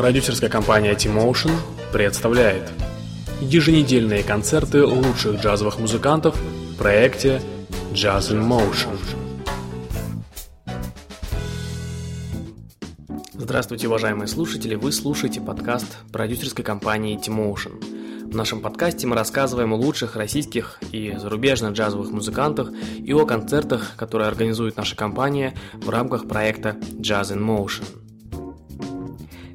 Продюсерская компания T-Motion представляет еженедельные концерты лучших джазовых музыкантов в проекте Jazz in Motion. Здравствуйте, уважаемые слушатели! Вы слушаете подкаст продюсерской компании T-Motion. В нашем подкасте мы рассказываем о лучших российских и зарубежных джазовых музыкантах и о концертах, которые организует наша компания в рамках проекта Jazz in Motion.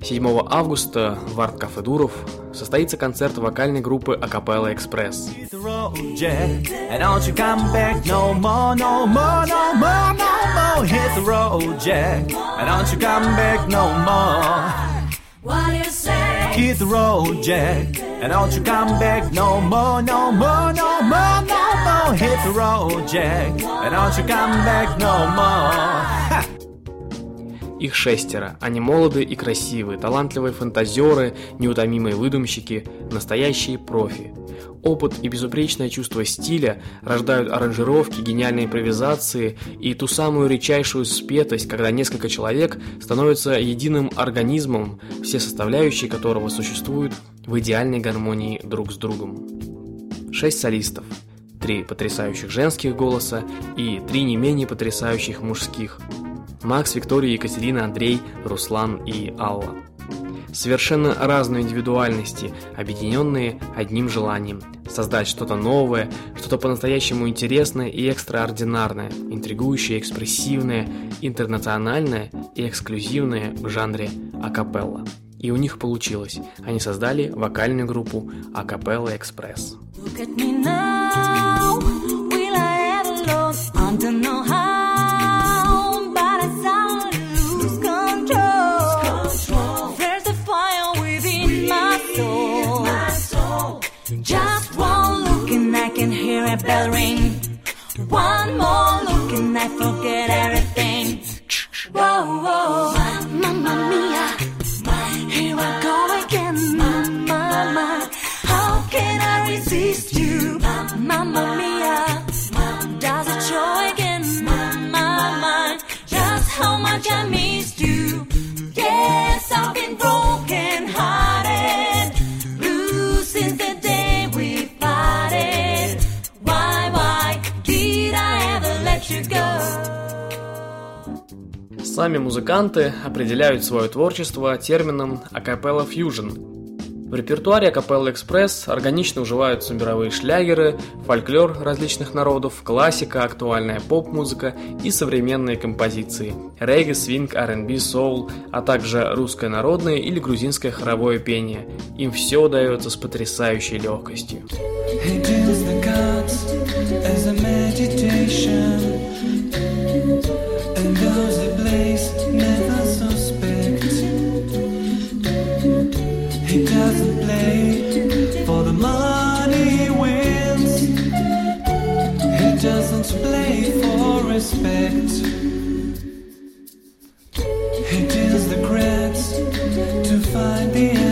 7 августа в арт-кафе Дуров состоится концерт вокальной группы Акапелла Экспресс. Hit the road, Jack. And don't you come back no more, no more, no more, no more. Hit the road, Jack. And don't you come back no more. Их шестеро. Они молоды и красивые, талантливые фантазеры, неутомимые выдумщики, настоящие профи. Опыт и безупречное чувство стиля рождают аранжировки, гениальные импровизации и ту самую редчайшую спетость, когда несколько человек становятся единым организмом, все составляющие которого существуют в идеальной гармонии друг с другом. Шесть солистов, три потрясающих женских голоса и три не менее потрясающих мужских. Макс, Виктория, Екатерина, Андрей, Руслан и Алла совершенно разные индивидуальности, объединенные одним желанием – создать что-то новое, что-то по-настоящему интересное и экстраординарное, интригующее, экспрессивное, интернациональное и эксклюзивное в жанре акапелла. И у них получилось. Они создали вокальную группу Акапелла Экспресс. A bell ring. One more look and I forget everything. Whoa, whoa, Сами музыканты определяют свое творчество термином «акапелла фьюжн». В репертуаре «Акапелла Экспресс» органично уживаются мировые шлягеры, фольклор различных народов, классика, актуальная поп-музыка и современные композиции – регги, свинг, R&B, соул, а также русское народное или грузинское хоровое пение. Им все удается с потрясающей легкостью. Find the answer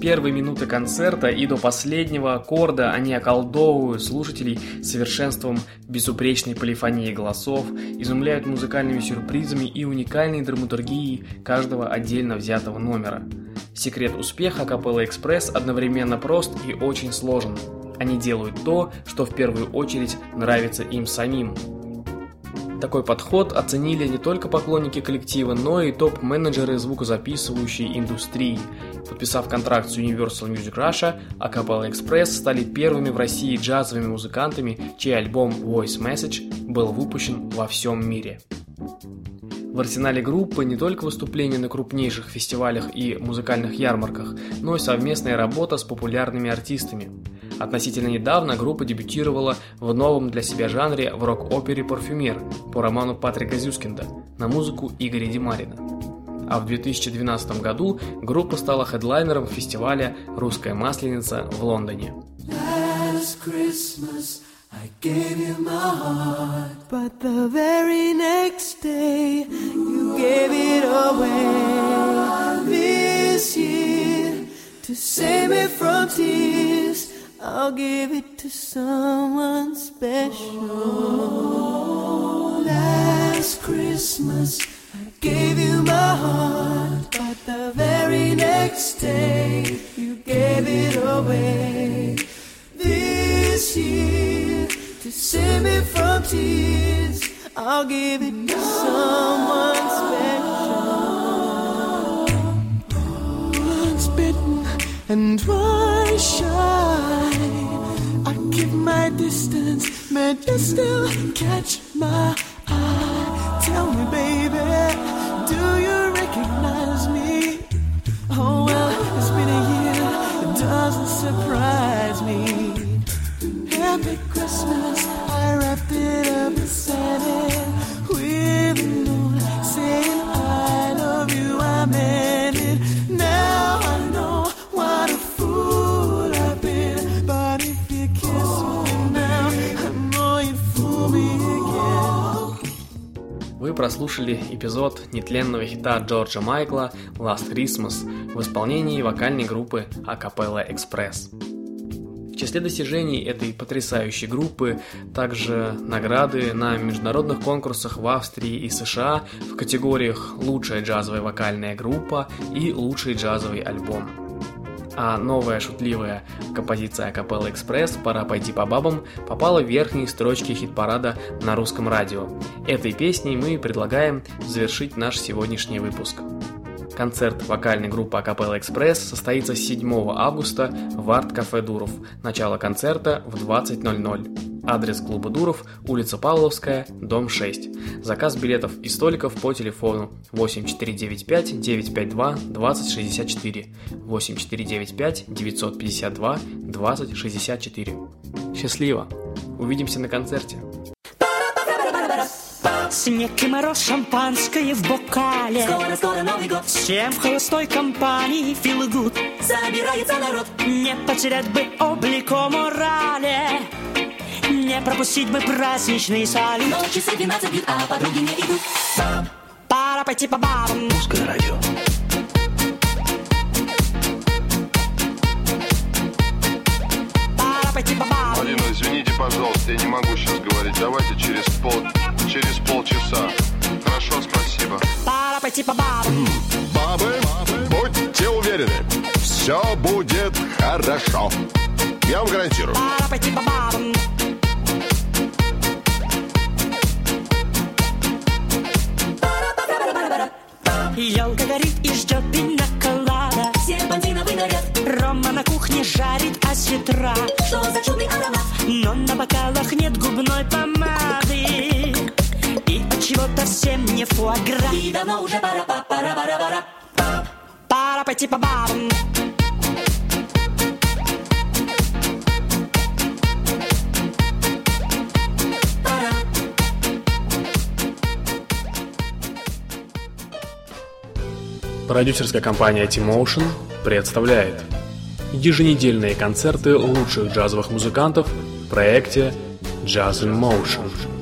первой минуты концерта и до последнего аккорда они околдовывают слушателей совершенством безупречной полифонии голосов, изумляют музыкальными сюрпризами и уникальной драматургией каждого отдельно взятого номера. Секрет успеха Капелла Экспресс одновременно прост и очень сложен. Они делают то, что в первую очередь нравится им самим. Такой подход оценили не только поклонники коллектива, но и топ-менеджеры звукозаписывающей индустрии. Подписав контракт с Universal Music Russia, Acapella Express стали первыми в России джазовыми музыкантами, чей альбом Voice Message был выпущен во всем мире. В арсенале группы не только выступления на крупнейших фестивалях и музыкальных ярмарках, но и совместная работа с популярными артистами. Относительно недавно группа дебютировала в новом для себя жанре в рок-опере «Парфюмер» по роману Патрика Зюскинда на музыку Игоря Демарина. А в 2012 году группа стала хедлайнером фестиваля «Русская масленица» в Лондоне. Last Christmas. I gave you my heart, but the very next day you gave it away. This year, to save me from tears, I'll give it to someone special. Last Christmas, I gave you my heart, but the very next day you gave it away. This year, to save me from tears. I'll give it to someone special. Once bitten and twice shy. I keep my distance, but you still catch my прослушали эпизод нетленного хита Джорджа Майкла «Last Christmas» в исполнении вокальной группы Acapella Express. В числе достижений этой потрясающей группы также награды на международных конкурсах в Австрии и США в категориях «Лучшая джазовая вокальная группа» и «Лучший джазовый альбом». А новая шутливая композиция Акапелла Экспресс «Пора пойти по бабам» попала в верхние строчки хит-парада на русском радио. Этой песней мы предлагаем завершить наш сегодняшний выпуск. Концерт вокальной группы Акапелла Экспресс состоится 7 августа в арт-кафе Дуров. Начало концерта в 20.00. Адрес клуба Дуров, улица Павловская, дом 6. Заказ билетов и столиков по телефону 8495 952 2064 8495 952 2064. Счастливо! Увидимся на концерте! Снег и мороз, шампанское в бокале Скоро, скоро Новый год Всем в холостой компании feel good Собирается народ Не потерять бы облик о морали Не пропустить бы праздничный салют Но часы 12 бьют, а подруги не идут Пора пойти по бабам Русское радио. Пора пойти по бабам Алина, извините, пожалуйста, я не могу сейчас говорить. Давайте через пол, через полчаса. Хорошо, спасибо. Пора пойти по бабам Бабы, будьте уверены, все будет хорошо. Я вам гарантирую. Пора пойти по бабам Елка горит и ждет пина колада. Серпантиновый наряд Рома на кухне жарит осетра Что за чудный аромат? Но на бокалах нет губной помады. И от чего-то всем не фуагра. И давно уже пора, па- пора, пора, пора. Пора пойти по бабам Продюсерская компания T-Motion представляет еженедельные концерты лучших джазовых музыкантов в проекте Jazz in Motion.